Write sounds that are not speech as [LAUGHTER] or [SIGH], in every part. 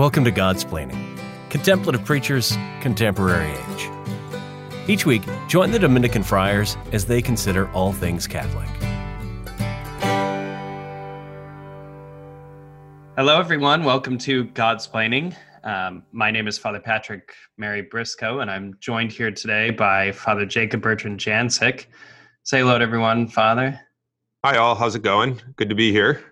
Welcome to Godsplaining, Contemplative Preachers, Contemporary Age. Each week, join the Dominican friars as they consider all things Catholic. Hello, everyone. Welcome to Godsplaining. Um, my name is Father Patrick Mary Briscoe, and I'm joined here today by Father Jacob Bertrand Janczyk. Say hello to everyone, Father. Hi, all. How's it going? Good to be here.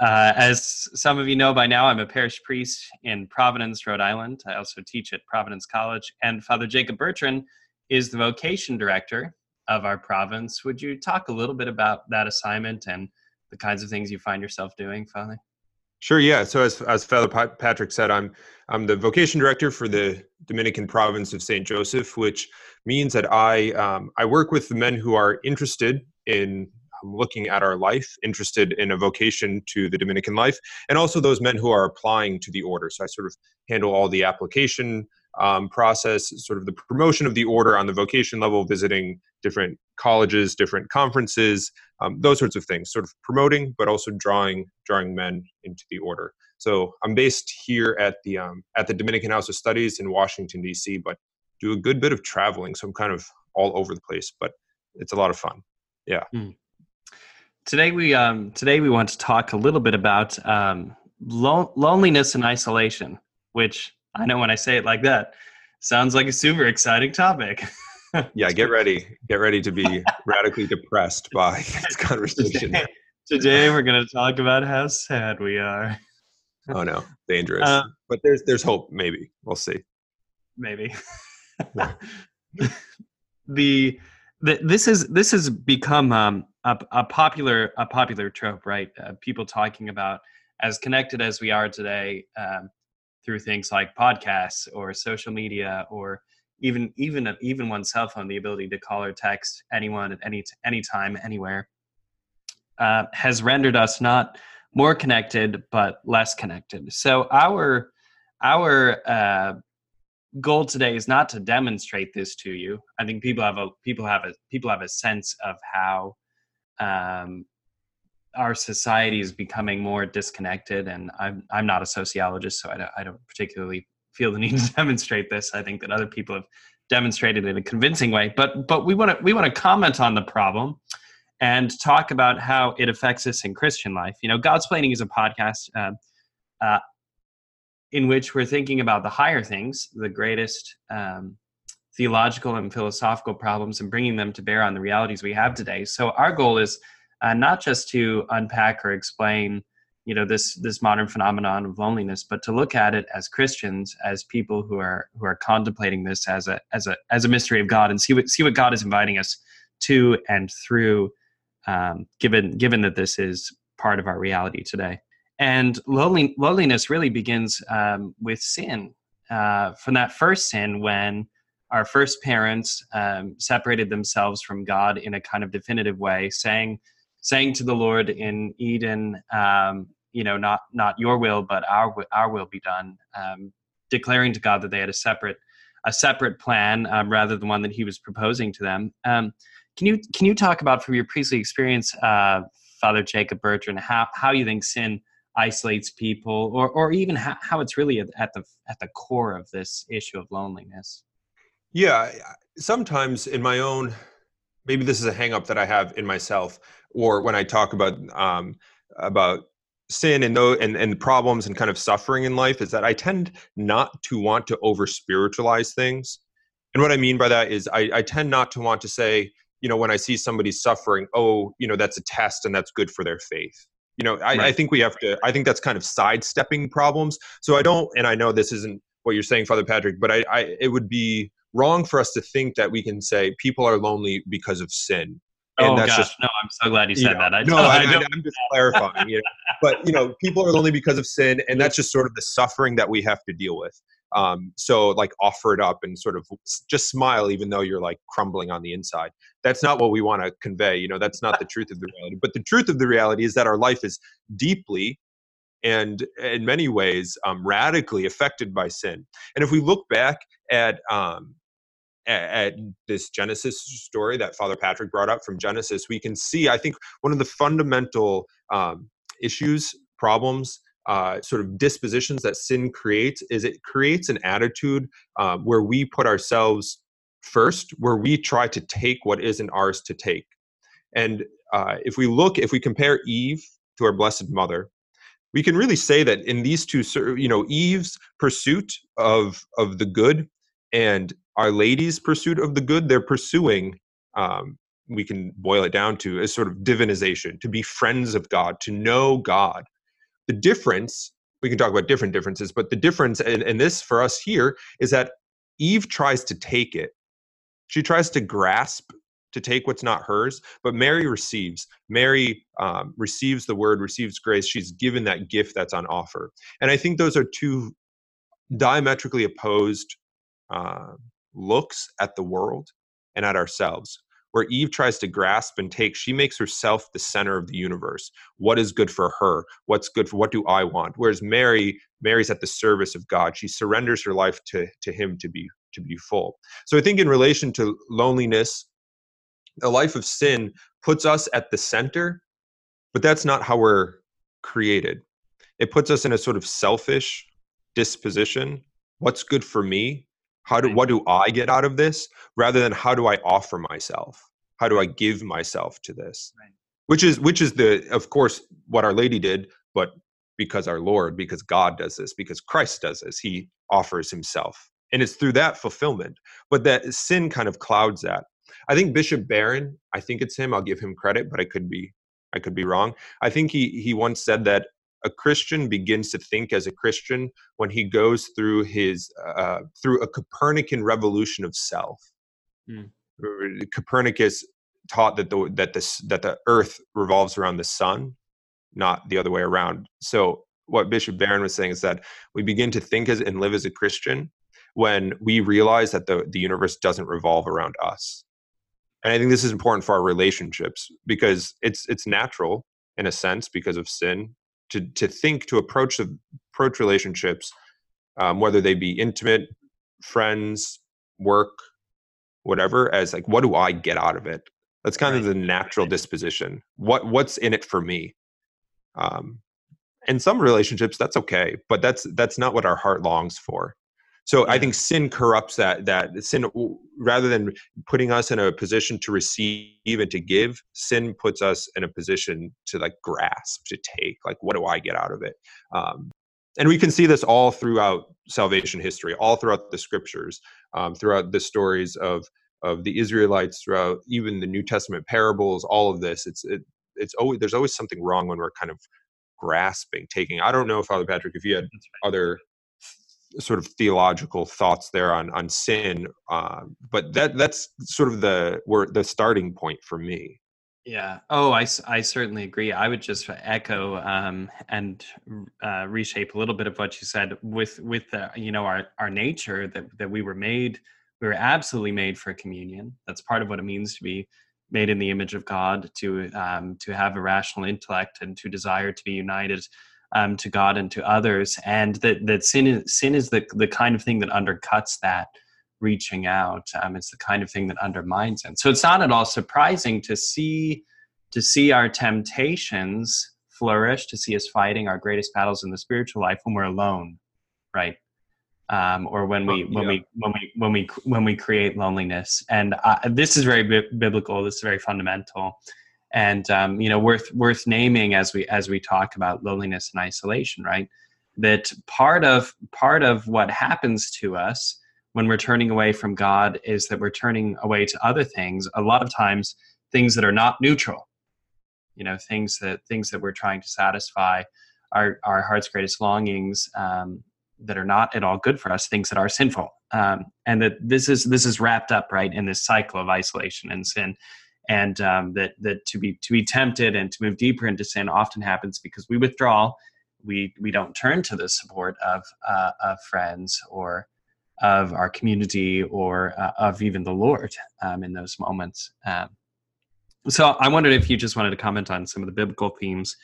Uh, as some of you know by now, I'm a parish priest in Providence, Rhode Island. I also teach at Providence College. And Father Jacob Bertrand is the vocation director of our province. Would you talk a little bit about that assignment and the kinds of things you find yourself doing, Father? Sure. Yeah. So as as Father Patrick said, I'm I'm the vocation director for the Dominican province of Saint Joseph, which means that I um, I work with the men who are interested in looking at our life, interested in a vocation to the Dominican life, and also those men who are applying to the order. So I sort of handle all the application um, process, sort of the promotion of the order on the vocation level, visiting different colleges, different conferences, um, those sorts of things. Sort of promoting, but also drawing drawing men into the order. So I'm based here at the um, at the Dominican House of Studies in Washington D.C., but do a good bit of traveling. So I'm kind of all over the place, but it's a lot of fun. Yeah. Mm. Today we um, today we want to talk a little bit about um, lo- loneliness and isolation, which I know when I say it like that sounds like a super exciting topic. [LAUGHS] yeah, get ready, get ready to be radically depressed by [LAUGHS] this conversation. Today, today we're going to talk about how sad we are. [LAUGHS] oh no, dangerous. Uh, but there's there's hope. Maybe we'll see. Maybe. the, the this is this has become um, a, a popular a popular trope, right? Uh, people talking about as connected as we are today um, through things like podcasts or social media or even even even one cell phone, the ability to call or text anyone at any any time, anywhere, uh, has rendered us not more connected but less connected. So our our uh, goal today is not to demonstrate this to you. I think people have a people have a people have a sense of how um, our society is becoming more disconnected and i'm i'm not a sociologist so I don't, I don't particularly feel the need to [LAUGHS] demonstrate this. I think that other people have demonstrated it in a convincing way but but we want to we want to comment on the problem and talk about how it affects us in christian life. You know Godsplaining is a podcast uh, uh, in which we're thinking about the higher things the greatest um, theological and philosophical problems and bringing them to bear on the realities we have today. So our goal is uh, not just to unpack or explain, you know, this this modern phenomenon of loneliness, but to look at it as Christians, as people who are who are contemplating this as a as a as a mystery of God, and see what see what God is inviting us to and through, um, given given that this is part of our reality today. And lonely, loneliness really begins um, with sin. Uh, from that first sin, when our first parents um, separated themselves from God in a kind of definitive way, saying, saying to the Lord in Eden, um, you know, not not your will, but our our will be done. Um, declaring to God that they had a separate a separate plan um, rather than one that He was proposing to them. Um, can you can you talk about from your priestly experience, uh, Father Jacob Bertrand, how how you think sin isolates people, or or even how, how it's really at the at the core of this issue of loneliness? Yeah, sometimes in my own, maybe this is a hangup that I have in myself, or when I talk about um, about sin and those and, and problems and kind of suffering in life, is that I tend not to want to over spiritualize things. And what I mean by that is I, I tend not to want to say, you know, when I see somebody suffering, oh, you know, that's a test and that's good for their faith. You know, I, right. I think we have to. I think that's kind of sidestepping problems. So I don't, and I know this isn't what you're saying, Father Patrick, but I, I it would be wrong for us to think that we can say people are lonely because of sin. And oh that's gosh, just, no! I'm so glad you said you know, that. I, no, I, am just clarifying. You know, [LAUGHS] but you know, people are lonely because of sin, and that's just sort of the suffering that we have to deal with. Um, so, like, offer it up and sort of just smile, even though you're like crumbling on the inside. That's not what we want to convey. You know, that's not the truth of the reality. But the truth of the reality is that our life is deeply and in many ways um, radically affected by sin. And if we look back at um, at, this Genesis story that Father Patrick brought up from Genesis, we can see, I think, one of the fundamental um, issues, problems uh, sort of dispositions that sin creates is it creates an attitude um, where we put ourselves first, where we try to take what isn't ours to take. And uh, if we look, if we compare Eve to our Blessed Mother, we can really say that in these two, you know, Eve's pursuit of of the good and Our Lady's pursuit of the good, they're pursuing. Um, we can boil it down to a sort of divinization, to be friends of God, to know God, the difference, we can talk about different differences, but the difference in this for us here is that Eve tries to take it. She tries to grasp to take what's not hers, but Mary receives. Mary um, receives the word, receives grace. She's given that gift that's on offer. And I think those are two diametrically opposed uh, looks at the world and at ourselves where Eve tries to grasp and take, she makes herself the center of the universe. What is good for her? What's good for what do I want? Whereas Mary, Mary's at the service of God. She surrenders her life to, to him to be to be full. So I think in relation to loneliness, a life of sin puts us at the center, but that's not how we're created. It puts us in a sort of selfish disposition. What's good for me? How do what do i get out of this rather than how do i offer myself? How do i give myself to this? Right. which is which is the of course what our lady did but because our lord because god does this because christ does this he offers himself and it's through that fulfillment. But that sin kind of clouds that. I think bishop barron i think it's him i'll give him credit but i could be i could be wrong. I think he he once said that a Christian begins to think as a Christian when he goes through his uh, through a Copernican revolution of self. Mm. Copernicus taught that the that this that the Earth revolves around the sun, not the other way around. So what Bishop Barron was saying is that we begin to think as and live as a Christian when we realize that the, the universe doesn't revolve around us. And I think this is important for our relationships because it's it's natural in a sense because of sin to to think to approach the approach relationships, um, whether they be intimate, friends, work, whatever, as like what do I get out of it? That's kind right. of the natural disposition. What what's in it for me? Um, in some relationships, that's okay, but that's that's not what our heart longs for. So I think sin corrupts that that sin rather than putting us in a position to receive and to give, sin puts us in a position to like grasp, to take. Like, what do I get out of it? Um, and we can see this all throughout salvation history, all throughout the scriptures, um, throughout the stories of of the Israelites, throughout even the New Testament parables. All of this, it's it, it's always there's always something wrong when we're kind of grasping, taking. I don't know, Father Patrick, if you had other sort of theological thoughts there on on sin uh, but that that's sort of the where the starting point for me. Yeah. Oh i, I certainly agree. I would just echo um, and uh, reshape a little bit of what you said with with the, you know our our nature that that we were made we were absolutely made for communion. That's part of what it means to be made in the image of god to um, to have a rational intellect and to desire to be united um, to God and to others, and that that sin is sin is the the kind of thing that undercuts that reaching out. Um, it's the kind of thing that undermines it. So it's not at all surprising to see to see our temptations flourish, to see us fighting our greatest battles in the spiritual life when we're alone, right? Um, or when we when we when we when we when we create loneliness. And uh, this is very bi- biblical. This is very fundamental and um, you know worth worth naming as we as we talk about loneliness and isolation right? That part of part of what happens to us when we're turning away from god is that we're turning away to other things a lot of times things that are not neutral. You know things that things that we're trying to satisfy our our heart's greatest longings um, that are not at all good for us things that are sinful. Um, and that this is this is wrapped up right in this cycle of isolation and sin and um, that that to be to be tempted and to move deeper into sin often happens because we withdraw. We we don't turn to the support of uh, of friends or of our community or uh, of even the lord um, in those moments. Um, so i wondered if you just wanted to comment on some of the biblical themes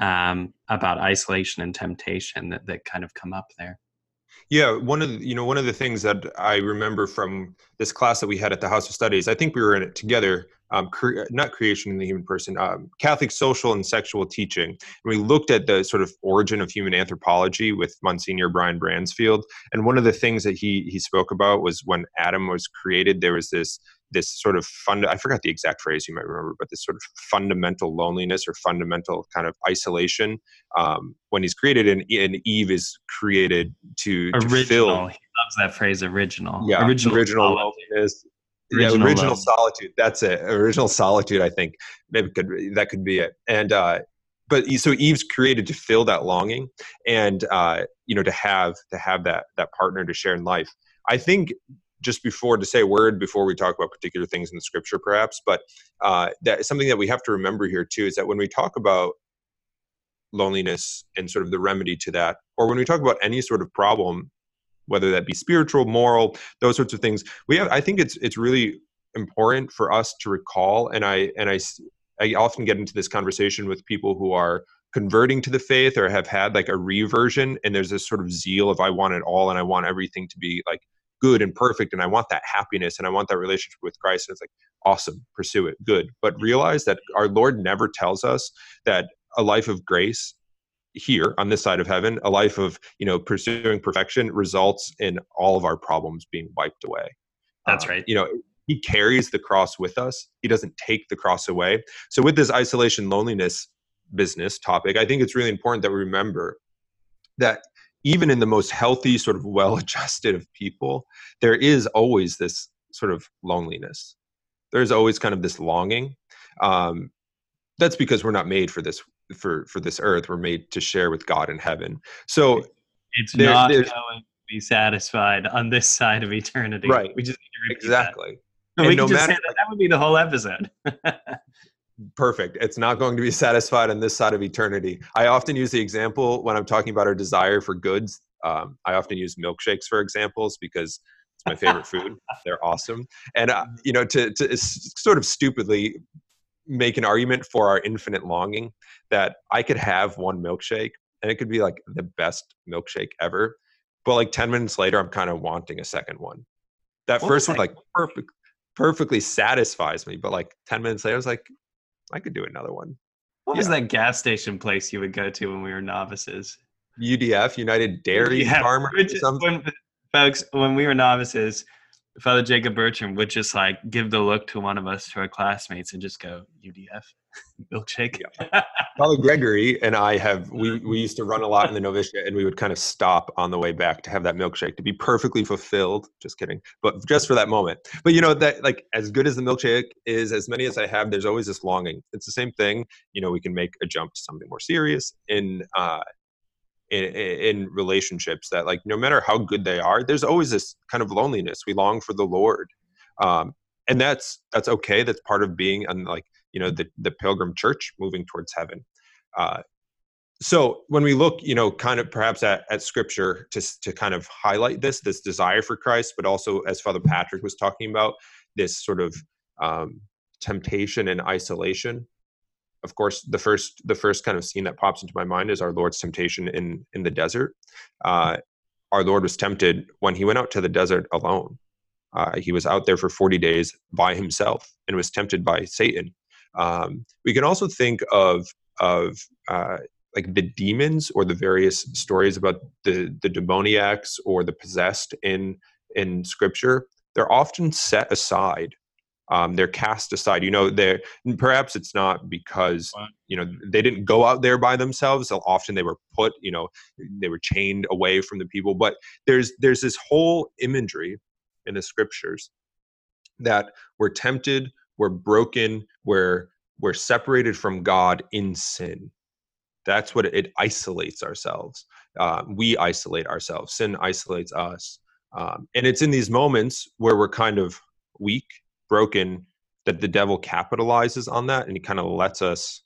um, about isolation and temptation that, that kind of come up there. Yeah, one of the, you know one of the things that I remember from this class that we had at the House of Studies, I think we were in it together, um, cre- not creation in the human person, um, Catholic social and sexual teaching. And we looked at the sort of origin of human anthropology with Monsignor Brian Bransfield. And one of the things that he he spoke about was when Adam was created, there was this this sort of fund i forgot the exact phrase you might remember but this sort of fundamental loneliness or fundamental kind of isolation um, when he's created and, and eve is created to, original. to fill he loves that phrase original yeah original, original loneliness Original yeah, original love. solitude. That's it. Original solitude. I think maybe could that could be it. And uh, but so Eve's created to fill that longing, and uh, you know to have to have that that partner to share in life. I think just before to say a word before we talk about particular things in the scripture, perhaps, but uh, that something that we have to remember here too is that when we talk about loneliness and sort of the remedy to that, or when we talk about any sort of problem whether that be spiritual, moral, those sorts of things. We have, I think it's it's really important for us to recall, and I and I I often get into this conversation with people who are converting to the faith or have had like a reversion, and there's this sort of zeal of I want it all and I want everything to be like good and perfect, and I want that happiness and I want that relationship with Christ. And it's like awesome, pursue it, good, but realize that our Lord never tells us that a life of grace here on this side of heaven a life of you know pursuing perfection results in all of our problems being wiped away. That's Um, right. you know he carries the cross with us. He doesn't take the cross away. So with this isolation loneliness business topic i think it's really important that we remember that even in the most healthy sort of well adjusted of people there is always this sort of loneliness. There's always kind of this longing. Um, that's because we're not made for this for for this earth we're made to share with god in heaven so It's there- not going to be satisfied on this side of eternity. Right. We just need to repeat exactly That. And we no can just matter- say that. That would be the whole episode. [LAUGHS] perfect it's not going to be satisfied on this side of eternity i often use the example when i'm talking about our desire for goods um, i often use milkshakes for examples because it's my favorite food [LAUGHS] they're awesome and uh, you know to, to sort of stupidly make an argument for our infinite longing that i could have one milkshake and it could be like the best milkshake ever but like 10 minutes later i'm kind of wanting a second one that What first one like perfect perfectly satisfies me but like 10 minutes later i was like I could do another one. What was that gas station place you would go to when we were novices? UDF, United [LAUGHS] Dairy Yeah, Farmers, which or is- something. when, folks, when we were novices, Father Jacob Bertrand would just like give the look to one of us, to our classmates, and just go UDF [LAUGHS] milkshake. Father [LAUGHS] Gregory and I have we we used to run a lot in the novitiate, and we would kind of stop on the way back to have that milkshake to be perfectly fulfilled. Just kidding, but just for that moment. But you know that like as good as the milkshake is, as many as I have, there's always this longing. It's the same thing. You know, we can make a jump to something more serious in uh, in, in relationships that like no matter how good they are there's always this kind of loneliness. We long for the lord um, and that's that's okay. That's part of being on like you know the, the pilgrim church moving towards heaven. Uh, so when we look you know kind of perhaps at, at scripture to, to kind of highlight this this desire for christ but also as father patrick was talking about this sort of um, temptation and isolation of course the first the first kind of scene that pops into my mind is our lord's temptation in in the desert. Uh, our lord was tempted when he went out to the desert alone. Uh, he was out there for 40 days by himself and was tempted by satan. Um, we can also think of of uh, like the demons or the various stories about the the demoniacs or the possessed in in scripture. They're often set aside um, they're cast aside you know they're perhaps it's not because you know they didn't go out there by themselves often they were put you know they were chained away from the people but there's there's this whole imagery in the scriptures that we're tempted we're broken we're we're separated from god in sin. That's what it, it isolates ourselves uh, we isolate ourselves sin isolates us um, and it's in these moments where we're kind of weak broken that the devil capitalizes on that and he kind of lets us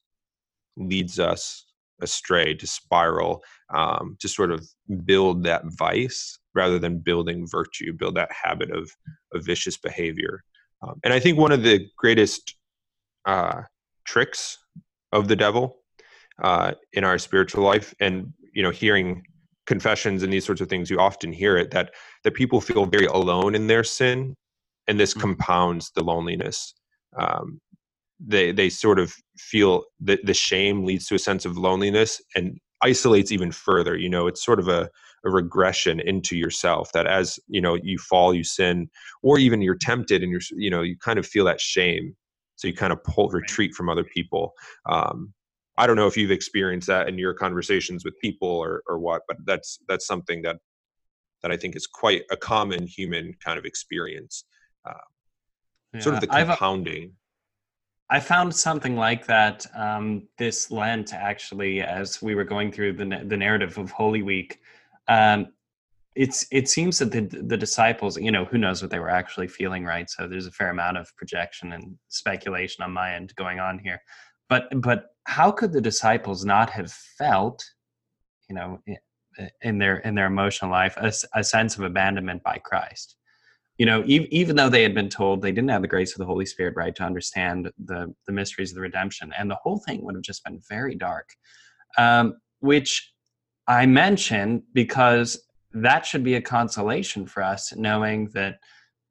leads us astray to spiral um, to sort of build that vice rather than building virtue build that habit of, of vicious behavior. Um, and i think one of the greatest uh, tricks of the devil uh, in our spiritual life and you know hearing confessions and these sorts of things you often hear it that that people feel very alone in their sin and this Mhm. compounds the loneliness um, they they sort of feel that the shame leads to a sense of loneliness and isolates even further you know it's sort of a, a regression into yourself that as you know you fall you sin or even you're tempted and you're you know you kind of feel that shame. So you kind of pull retreat from other people. Um, i don't know if you've experienced that in your conversations with people or or what but that's that's something that that i think is quite a common human kind of experience uh, yeah, sort of the compounding I found something like that um, this Lent, actually, as we were going through the, the narrative of Holy Week. Um, it's it seems that the the disciples, you know, who knows what they were actually feeling, right? So there's a fair amount of projection and speculation on my end going on here. But but how could the disciples not have felt, you know, in their in their emotional life, a, a sense of abandonment by Christ? You know e- even though they had been told they didn't have the grace of the holy spirit right to understand the the mysteries of the redemption and the whole thing would have just been very dark um, which i mention because that should be a consolation for us knowing that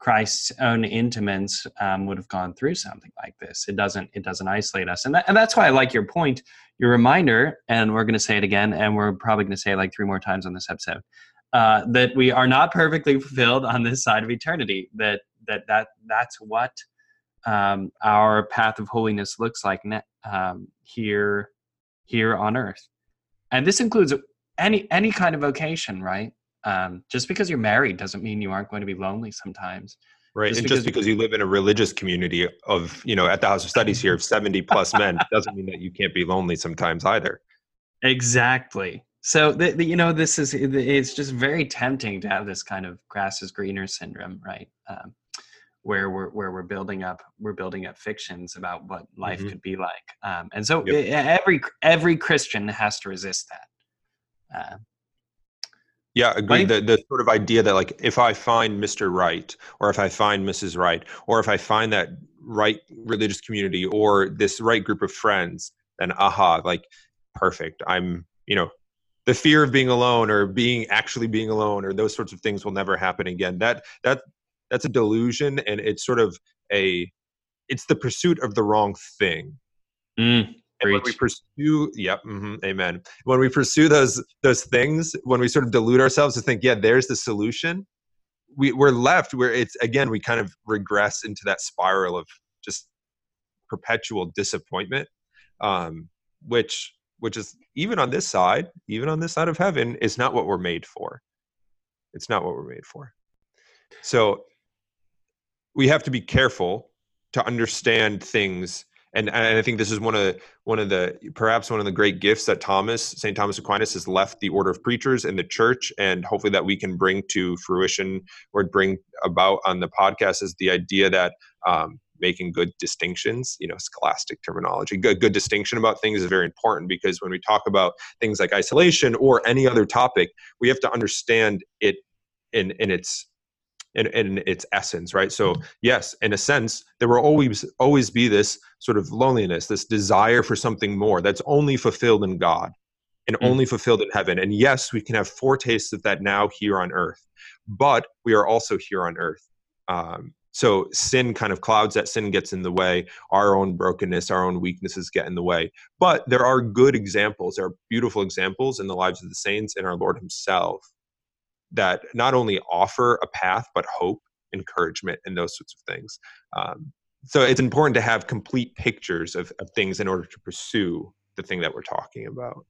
christ's own intimates um, would have gone through something like this. It doesn't it doesn't isolate us. And, that, and that's why i like your point your reminder and we're going to say it again and we're probably going to say it like three more times on this episode uh, that we are not perfectly fulfilled on this side of eternity. That that that that's what um, our path of holiness looks like ne- um, here here on earth, and this includes any any kind of vocation, right? Um, just because you're married doesn't mean you aren't going to be lonely sometimes. Right, just and because just because you live in a religious community of you know at the House of Studies here of seventy plus men [LAUGHS] doesn't mean that you can't be lonely sometimes either. Exactly. So the, the, you know this is it's just very tempting to have this kind of grass is greener syndrome, right? Um, where we're where we're building up we're building up fictions about what life mm-hmm. could be like, um, and so yep. every every Christian has to resist that. Uh, yeah, agree. The the sort of idea that like if I find Mr. Right, or if I find Mrs. Right, or if I find that right religious community or this right group of friends, then aha, like perfect. I'm you know the fear of being alone or being actually being alone or those sorts of things will never happen again. That that that's a delusion and it's sort of a it's the pursuit of the wrong thing. Mm, and when we pursue yep mm-hmm, amen. When we pursue those those things when we sort of delude ourselves to think yeah there's the solution we, we're left where it's again we kind of regress into that spiral of just perpetual disappointment um, which which is even on this side, even on this side of heaven, is not what we're made for. It's not what we're made for. So we have to be careful to understand things and, and I think this is one of one of the perhaps one of the great gifts that Thomas St. Thomas Aquinas has left the order of preachers in the church, and hopefully that we can bring to fruition or bring about on the podcast is the idea that um, making good distinctions you know scholastic terminology. Good, good distinction about things is very important because when we talk about things like isolation or any other topic we have to understand it in in its in, in its essence right? So yes in a sense there will always always be this sort of loneliness this desire for something more that's only fulfilled in god and mm. only fulfilled in heaven. And yes we can have foretastes of that now here on earth but we are also here on earth um, so sin kind of clouds that sin gets in the way our own brokenness our own weaknesses get in the way. But there are good examples there are beautiful examples in the lives of the saints and our lord himself that not only offer a path but hope encouragement and those sorts of things. Um, so it's important to have complete pictures of, of things in order to pursue the thing that we're talking about.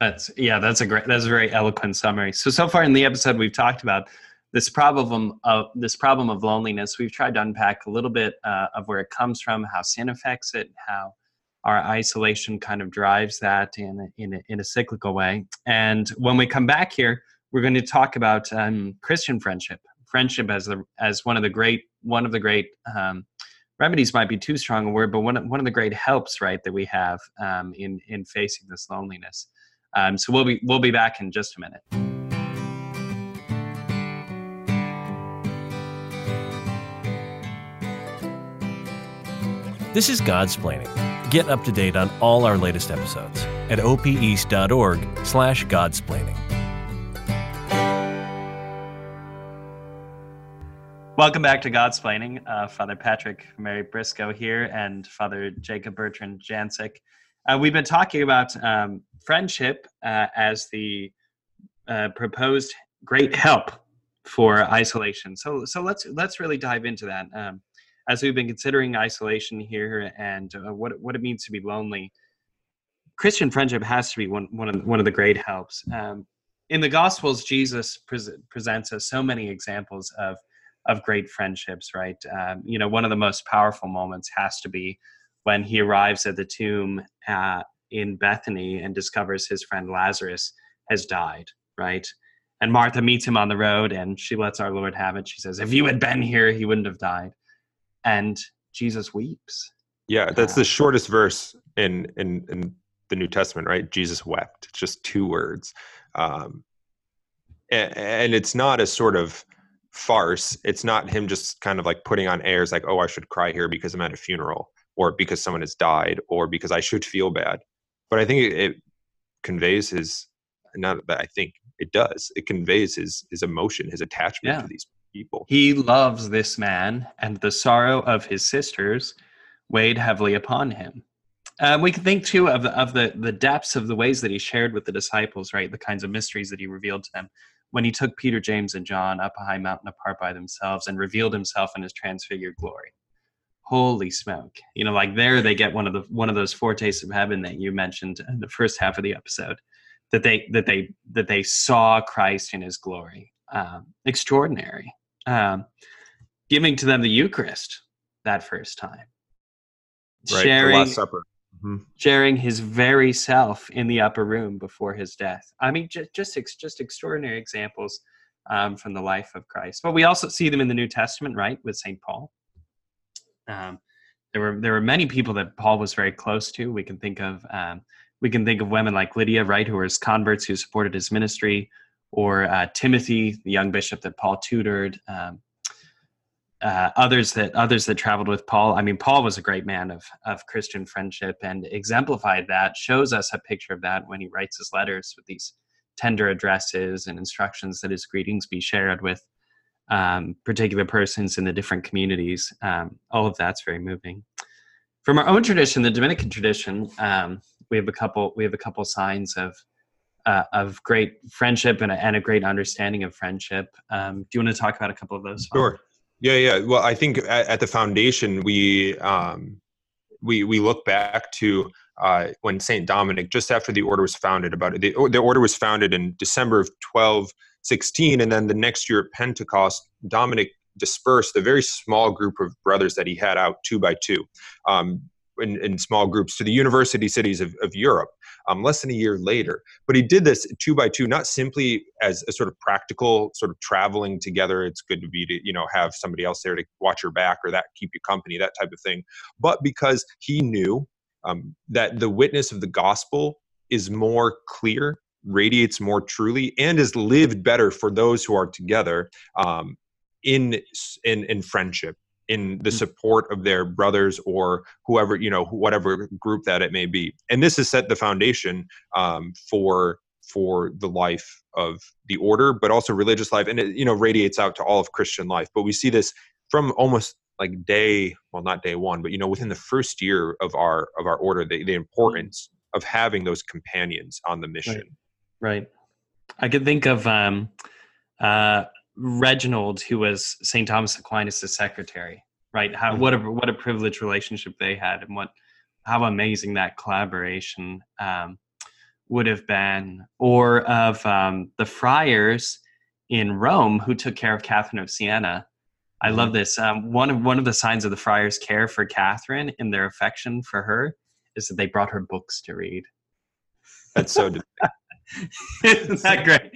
That's yeah that's a great that's a very eloquent summary. So so far in the episode we've talked about this problem of this problem of loneliness we've tried to unpack a little bit uh, of where it comes from how sin affects it how our isolation kind of drives that in a, in a, in a cyclical way. And when we come back here we're going to talk about um, christian friendship. Friendship as the as one of the great one of the great um, remedies might be too strong a word but one, one of the great helps right that we have um, in in facing this loneliness. Um, so we'll be we'll be back in just a minute This is Godsplaining. Get up to date on all our latest episodes at opeast.org slash godsplaining. Welcome back to Godsplaining. Uh, Father Patrick Mary Briscoe here and Father Jacob Bertrand Janczyk. Uh, we've been talking about um, friendship uh, as the uh, proposed great help for isolation. So, so let's let's really dive into that. Um, as we've been considering isolation here and uh, what what it means to be lonely, Christian friendship has to be one one of one of the great helps. Um, in the Gospels, Jesus pre- presents us so many examples of of great friendships. Right, um, you know, one of the most powerful moments has to be when he arrives at the tomb uh, in Bethany and discovers his friend Lazarus has died. Right, and Martha meets him on the road, and she lets our Lord have it. She says, "If you had been here, he wouldn't have died." And Jesus weeps. Yeah, that's the shortest verse in in in the New Testament, right? Jesus wept. It's just two words. Um, and, and it's not a sort of farce. It's not him just kind of like putting on airs like, oh, I should cry here because I'm at a funeral or because someone has died or because I should feel bad. But I think it, it conveys his, not that I think it does, it conveys his, his emotion, his attachment yeah. to these people. He loves this man, and the sorrow of his sisters weighed heavily upon him. Uh, we can think too of of the the depths of the ways that he shared with the disciples, right? The kinds of mysteries that he revealed to them when he took Peter, James, and John up a high mountain apart by themselves and revealed himself in his transfigured glory. Holy smoke! You know, like there they get one of the one of those foretastes of heaven that you mentioned in the first half of the episode, that they that they that they saw Christ in His glory. Um, extraordinary. Um, giving to them the Eucharist that first time. Right, sharing, the Last Supper mm-hmm. sharing his very self in the upper room before his death. I mean, just just, just extraordinary examples um, from the life of Christ. But we also see them in the New Testament, right, with Saint Paul. Um, there were there were many people that Paul was very close to. We can think of um, we can think of women like Lydia, right, who were his converts who supported his ministry, or uh, Timothy, the young bishop that Paul tutored. Um, uh, others that others that traveled with Paul. I mean, Paul was a great man of of Christian friendship and exemplified that. Shows us a picture of that when he writes his letters with these tender addresses and instructions that his greetings be shared with um, particular persons in the different communities. Um, all of that's very moving. From our own tradition, the Dominican tradition, um, we have a couple we have a couple signs of uh, of great friendship and a, and a, great understanding of friendship. Um, do you want to talk about a couple of those? Sure. Yeah, yeah. Well, I think at, at the foundation, we um, we we look back to uh, when Saint Dominic, just after the order was founded, about it, the, the order was founded in December of twelve sixteen, and then the next year at Pentecost, Dominic dispersed a very small group of brothers that he had out two by two. Um, in, in, small groups to the university cities of, of Europe um, less than a year later. But he did this two by two, not simply as a sort of practical sort of traveling together. It's good to be to you know have somebody else there to watch your back or that keep you company, that type of thing. But because he knew um, that the witness of the gospel is more clear radiates more truly and is lived better for those who are together um, in in in friendship in the mm. support of their brothers or whoever you know whatever group that it may be. And this has set the foundation um, for for the life of the order but also religious life. And it you know radiates out to all of christian life. But we see this from almost like day well not day one but you know within the first year of our of our order the, the importance of having those companions on the mission. Right, right. i could think of um uh Reginald, who was St. Thomas Aquinas' secretary, right? How what a mm-hmm. what a privileged relationship they had, and what how amazing that collaboration um, would have been, or of um, the friars in Rome who took care of Catherine of Siena. I mm-hmm. love this. Um, one of one of the signs of the friars' care for Catherine and their affection for her is that they brought her books to read. That's so. [LAUGHS] Isn't that great?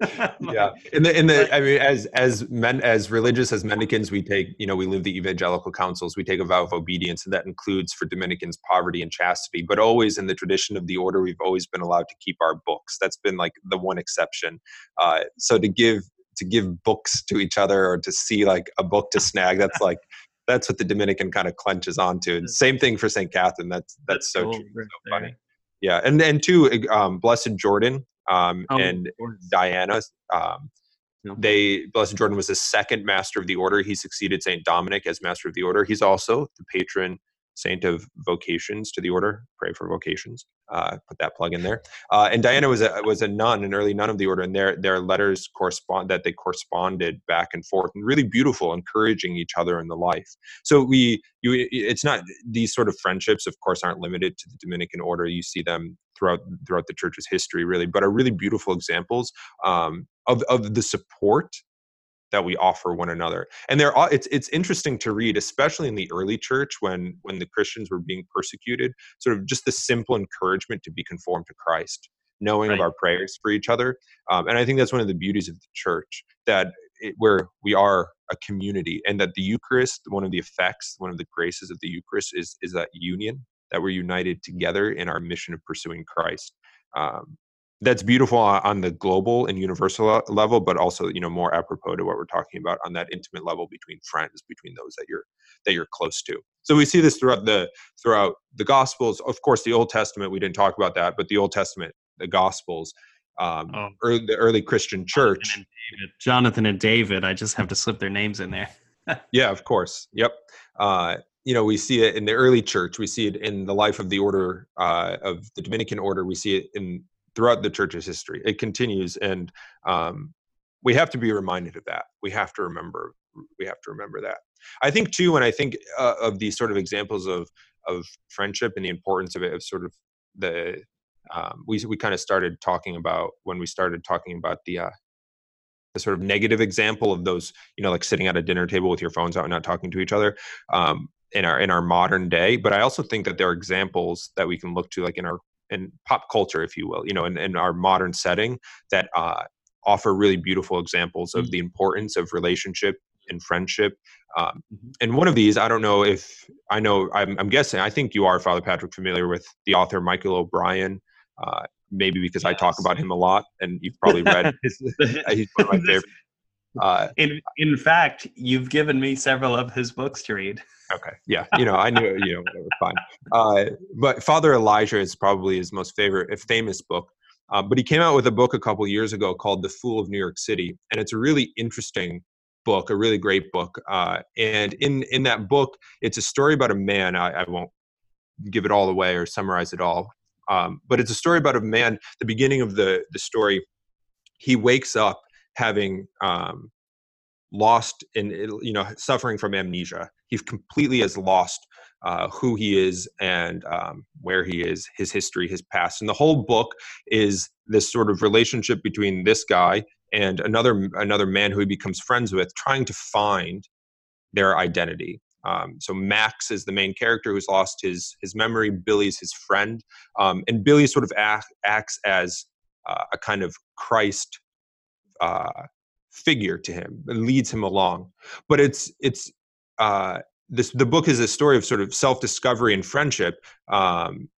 [LAUGHS] yeah. In the in the i mean as as men as religious as mendicants we take you know we live the evangelical counsels. We take a vow of obedience and that includes for dominicans poverty and chastity. But always in the tradition of the order we've always been allowed to keep our books. That's been like the one exception. Uh, so to give to give books to each other or to see like a book to snag that's like [LAUGHS] that's what the dominican kind of clenches onto. And same thing for st catherine. That's that's, that's so, cool. true, so funny. Yeah. And and two um, blessed jordan um, oh, and Diana. Um, No. They Blessed Jordan was the second master of the order. He succeeded Saint Dominic as master of the order. He's also the patron saint of vocations to the order. Pray for vocations. Uh, put that plug in there. [LAUGHS] Uh, and Diana was a [LAUGHS] was a nun, an early nun of the order, and their their letters correspond that they corresponded back and forth, and really beautiful, encouraging each other in the life. So we you it's not these sort of friendships, of course, aren't limited to the Dominican order. You see them throughout throughout the church's history, really, but are really beautiful examples um, of of the support that we offer one another. And there are it's it's interesting to read especially in the early church when when the christians were being persecuted sort of just the simple encouragement to be conformed to christ knowing right. of our prayers for each other. Um, and i think that's one of the beauties of the church that it, where we are a community and that the eucharist one of the effects one of the graces of the eucharist is is that union that we're united together in our mission of pursuing christ. Um, that's beautiful on the global and universal level but also you know more apropos to what we're talking about on that intimate level between friends between those that you're that you're close to. So we see this throughout the throughout the gospels. Of course the old testament we didn't talk about that but the old testament the gospels um oh. early, the early christian church. jonathan and, jonathan and david i just have to slip their names in there. [LAUGHS] Yeah of course. Yep. Uh you know we see it in the early church. We see it in the life of the order uh, of the dominican order. We see it in throughout the church's history. It continues, and um, we have to be reminded of that. We have to remember. We have to remember that. I think too, when I think uh, of these sort of examples of of friendship and the importance of it, of sort of the um, we we kind of started talking about when we started talking about the uh, the sort of negative example of those, you know, like sitting at a dinner table with your phones out and not talking to each other. Um, in our in our modern day but i also think that there are examples that we can look to like in our in pop culture, if you will, you know, in, in our modern setting that uh, offer really beautiful examples of mm-hmm. the importance of relationship and friendship. Um, mm-hmm. And one of these, I don't know if I know, I'm, I'm, guessing, I think you are, Father Patrick, familiar with the author Michael O'Brien. Uh, maybe because yes. I talk about him a lot, and you've probably read. [LAUGHS] his, [LAUGHS] he's one of my favorite. Uh, in in fact, you've given me several of his books to read. Okay, yeah, you know, I knew, you know, whatever, fine. Uh, but Father Elijah is probably his most favorite, famous book. Uh, but he came out with a book a couple years ago called The Fool of New York City, and it's a really interesting book, a really great book. Uh, and in in that book, it's a story about a man. I, I won't give it all away or summarize it all, um, but it's a story about a man. The beginning of the the story, he wakes up having um, lost and you know suffering from amnesia. He completely has lost uh, who he is and um, where he is his history his past. And the whole book is this sort of relationship between this guy and another another man who he becomes friends with trying to find their identity. Um, so Max is the main character who's lost his his memory. Billy's his friend, um, and Billy sort of act, acts as uh, a kind of Christ uh, figure to him and leads him along. But it's it's uh, this the book is a story of sort of self discovery and friendship um,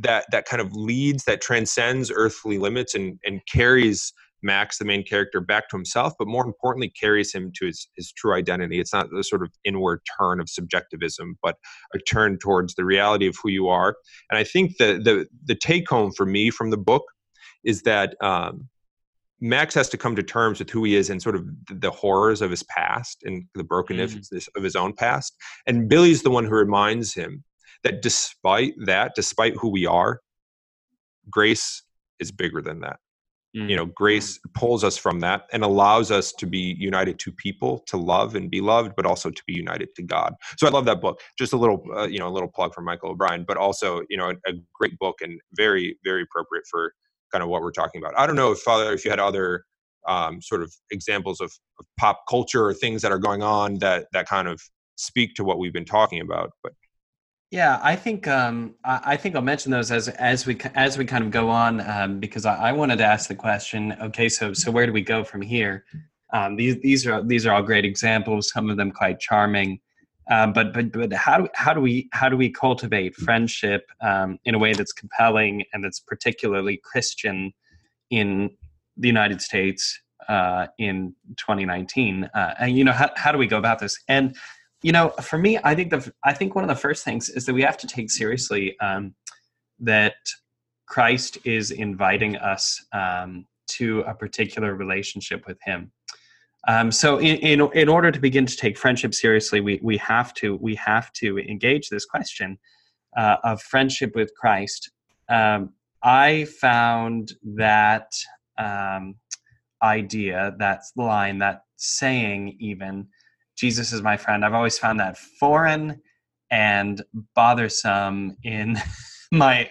that that kind of leads that transcends earthly limits and and carries Max, the main character, back to himself, but more importantly, carries him to his, his true identity. It's not the sort of inward turn of subjectivism, but a turn towards the reality of who you are. And I think the the the take home for me from the book is that um, Max has to come to terms with who he is and sort of the horrors of his past and the brokenness mm. of his own past. And Billy's the one who reminds him that despite that, despite who we are, grace is bigger than that. Mm. You know, grace mm. pulls us from that and allows us to be united to people, to love and be loved, but also to be united to God. So I love that book. Just a little, uh, you know, a little plug for Michael O'Brien, but also, you know, a, a great book and very, very appropriate for kind of what we're talking about. I don't know if Father, if you had other um, sort of examples of, of, pop culture or things that are going on that that kind of speak to what we've been talking about, but. Yeah, I think um, I, think I'll mention those as as we as we kind of go on um, because I, I, wanted to ask the question. Okay, so so where do we go from here? Um, these these are these are all great examples. Some of them quite charming. Um, but but but how do how do we how do we cultivate friendship um, in a way that's compelling and that's particularly Christian in the United States uh, in 2019? Uh, and you know how how do we go about this? And you know, for me, I think the I think one of the first things is that we have to take seriously um, that Christ is inviting us um, to a particular relationship with Him. Um, so in, in, in order to begin to take friendship seriously, we, we have to we have to engage this question uh, of friendship with Christ. Um, I found that um, idea, that line, that saying, even Jesus is my friend. I've always found that foreign and bothersome in [LAUGHS] my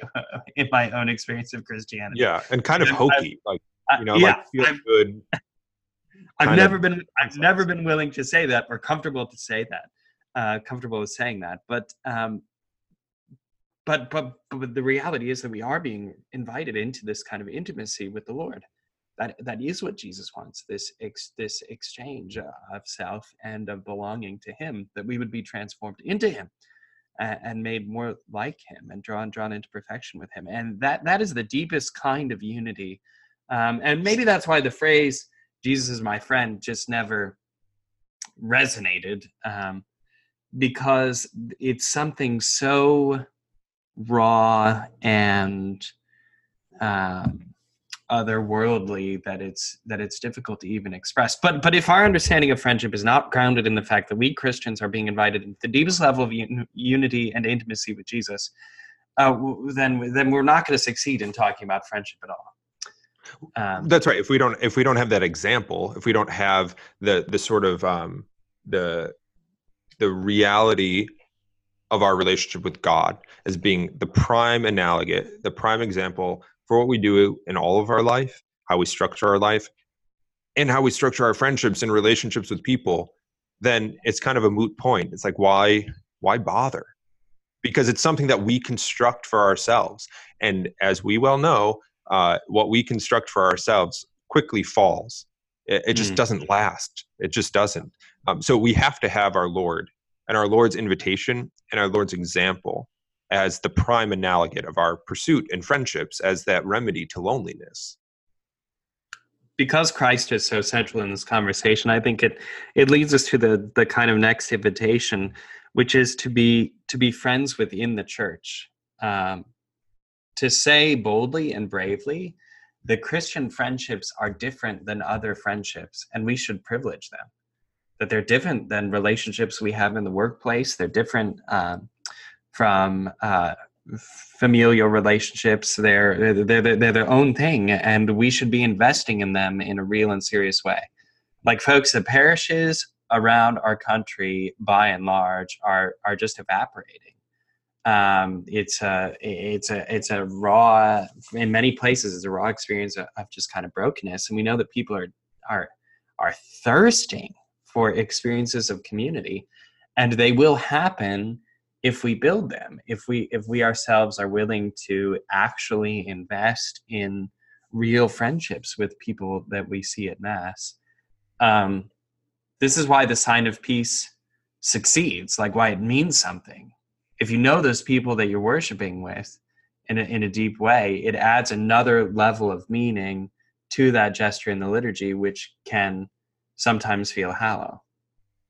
in my own experience of Christianity. Yeah, and kind of hokey, I've, like you know, yeah, like feel I've, good. I've never been I've never been willing to say that or comfortable to say that, uh, comfortable with saying that. But um, but but but the reality is that we are being invited into this kind of intimacy with the Lord. That that is what Jesus wants. This ex, this exchange of self and of belonging to Him. That we would be transformed into Him and, made more like him and drawn drawn into perfection with him and that that is the deepest kind of unity um, and maybe that's why the phrase jesus is my friend just never resonated um, because it's something so raw and um, otherworldly that it's that it's difficult to even express. But but if our understanding of friendship is not grounded in the fact that we christians are being invited into the deepest level of un- unity and intimacy with jesus uh, then then we're not going to succeed in talking about friendship at all um, that's right if we don't if we don't have that example if we don't have the the sort of um the the reality of our relationship with god as being the prime analogate the prime example for what we do in all of our life, how we structure our life, and how we structure our friendships and relationships with people, then it's kind of a moot point. It's like why why bother? Because it's something that we construct for ourselves, and as we well know, uh, what we construct for ourselves quickly falls. It, it just mm. doesn't last. It just doesn't. Um, so we have to have our Lord and our Lord's invitation and our Lord's example as the prime analogate of our pursuit and friendships as that remedy to loneliness because Christ is so central in this conversation, I think it it leads us to the the kind of next invitation, which is to be to be friends within the church, um, to say boldly and bravely, the Christian friendships are different than other friendships, and we should privilege them. That they're different than relationships we have in the workplace. They're different. Um, from uh, familial relationships. They're, they're, they're, they're their own thing, and we should be investing in them in a real and serious way. Like, folks, the parishes around our country, by and large, are, are just evaporating. Um, it's a it's a it's a raw in many places it's a raw experience of, of just kind of brokenness. And we know that people are are are thirsting for experiences of community. And they will happen if we build them if we if we ourselves are willing to actually invest in real friendships with people that we see at mass. Um, this is why the sign of peace succeeds like why it means something if you know those people that you're worshiping with in a, in a deep way it adds another level of meaning to that gesture in the liturgy which can sometimes feel hollow.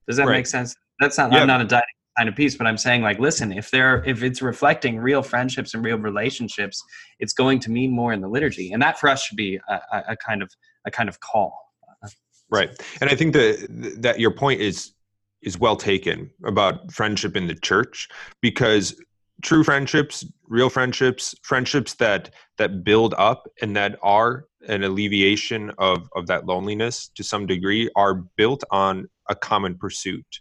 Does that right. make sense? That's not yeah. i'm not a kind of piece, but i'm saying like listen if they're if it's reflecting real friendships and real relationships it's going to mean more in the liturgy. And that for us should be a, a kind of a kind of call. Right. And i think that that your point is is well taken about friendship in the church because true friendships real friendships friendships that that build up and that are an alleviation of of that loneliness to some degree are built on a common pursuit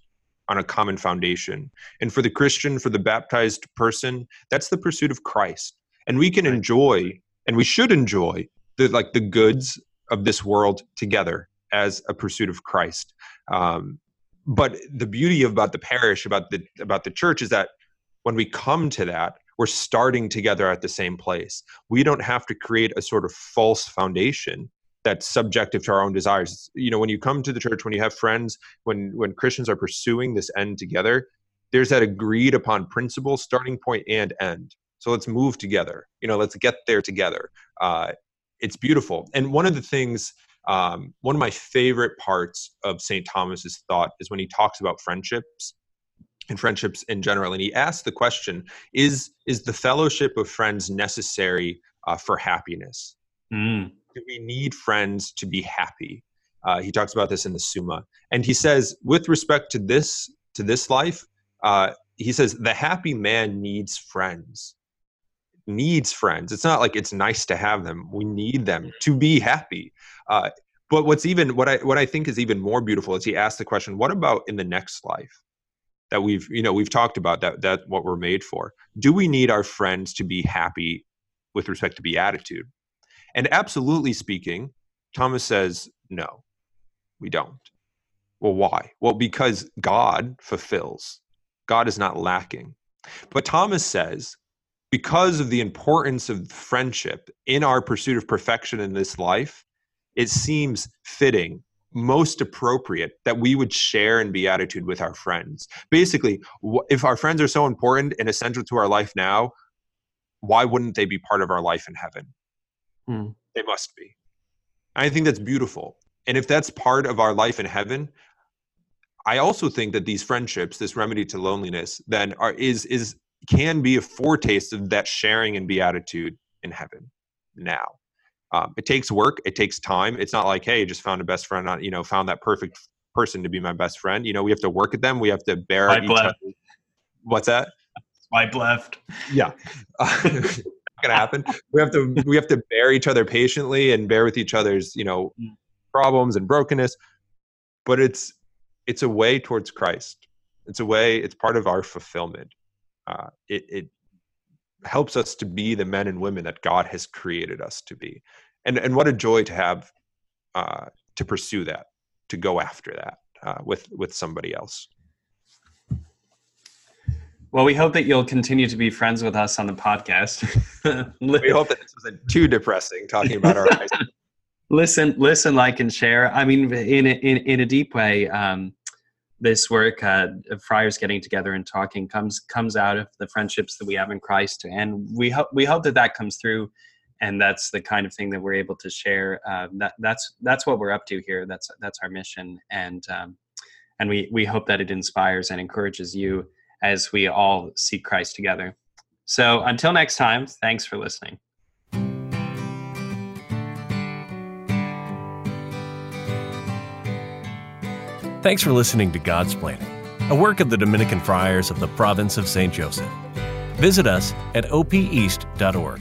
on a common foundation. And for the Christian, for the baptized person, that's the pursuit of Christ. And we can enjoy and we should enjoy the like the goods of this world together as a pursuit of Christ. Um, but the beauty about the parish, about the about the church, is that when we come to that, we're starting together at the same place. We don't have to create a sort of false foundation that's subjective to our own desires. You know when you come to the church when you have friends when when christians are pursuing this end together there's that agreed upon principle starting point and end. So let's move together. You know let's get there together. Uh, it's beautiful. And one of the things um, one of my favorite parts of st thomas's thought is when he talks about friendships and friendships in general and he asks the question is is the fellowship of friends necessary uh, for happiness mm do we need friends to be happy? Uh, he talks about this in the Summa, and he says, with respect to this to this life, uh, he says the happy man needs friends. Needs friends. It's not like it's nice to have them. We need them to be happy. Uh, but what's even what I what I think is even more beautiful is he asks the question, what about in the next life? That we've you know we've talked about that that what we're made for. Do we need our friends to be happy with respect to beatitude? And absolutely speaking, Thomas says no we don't. Well, why? Well, because God fulfills, God is not lacking. But Thomas says, because of the importance of friendship in our pursuit of perfection in this life, it seems fitting, most appropriate that we would share in beatitude with our friends. Basically, if our friends are so important and essential to our life now, why wouldn't they be part of our life in heaven? Hmm. They must be. I think that's beautiful and if that's part of our life in heaven i also think that these friendships this remedy to loneliness then are is is can be a foretaste of that sharing and beatitude in heaven now. Um, it takes work it takes time. It's not like hey just found a best friend on you know found that perfect person to be my best friend. You know we have to work at them we have to bear Swipe left. other. what's that? Swipe left. Yeah. [LAUGHS] Gonna happen. We have to we have to bear each other patiently and bear with each other's you know mm. problems and brokenness. But it's it's a way towards christ. It's a way it's part of our fulfillment uh, it, it helps us to be the men and women that god has created us to be. And and what a joy to have uh, to pursue that to go after that uh, with with somebody else. Well, we hope that you'll continue to be friends with us on the podcast. [LAUGHS] we hope that this wasn't too depressing talking about our [LAUGHS] listen listen like and share. I mean in a, in, in a deep way um, this work uh, of friars getting together and talking comes comes out of the friendships that we have in christ. And we hope we hope that that comes through and that's the kind of thing that we're able to share. Uh, that that's that's what we're up to here. That's that's our mission. And um, and we we hope that it inspires and encourages you as we all seek christ together. So until next time thanks for listening Thanks for listening to Godsplaining, a work of the Dominican Friars of the Province of St. Joseph. Visit us at opeast.org.